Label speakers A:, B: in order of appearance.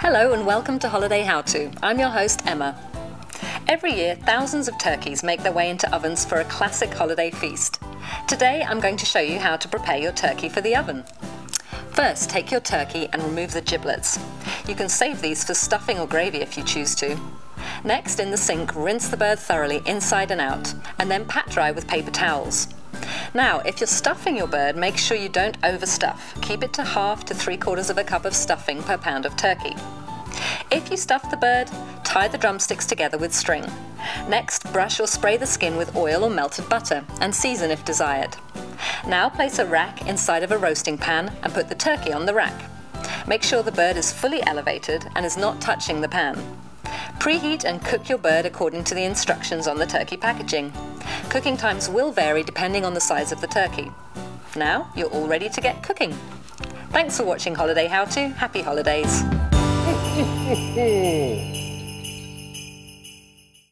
A: Hello and welcome to Holiday How To. I'm your host, Emma. Every year, thousands of turkeys make their way into ovens for a classic holiday feast. Today, I'm going to show you how to prepare your turkey for the oven. First, take your turkey and remove the giblets. You can save these for stuffing or gravy if you choose to. Next, in the sink, rinse the bird thoroughly inside and out, and then pat dry with paper towels. Now, if you're stuffing your bird, make sure you don't overstuff. Keep it to half to three quarters of a cup of stuffing per pound of turkey. If you stuff the bird, tie the drumsticks together with string. Next, brush or spray the skin with oil or melted butter and season if desired. Now place a rack inside of a roasting pan and put the turkey on the rack. Make sure the bird is fully elevated and is not touching the pan. Preheat and cook your bird according to the instructions on the turkey packaging. Cooking times will vary depending on the size of the turkey. Now you're all ready to get cooking. Thanks for watching Holiday How To. Happy holidays.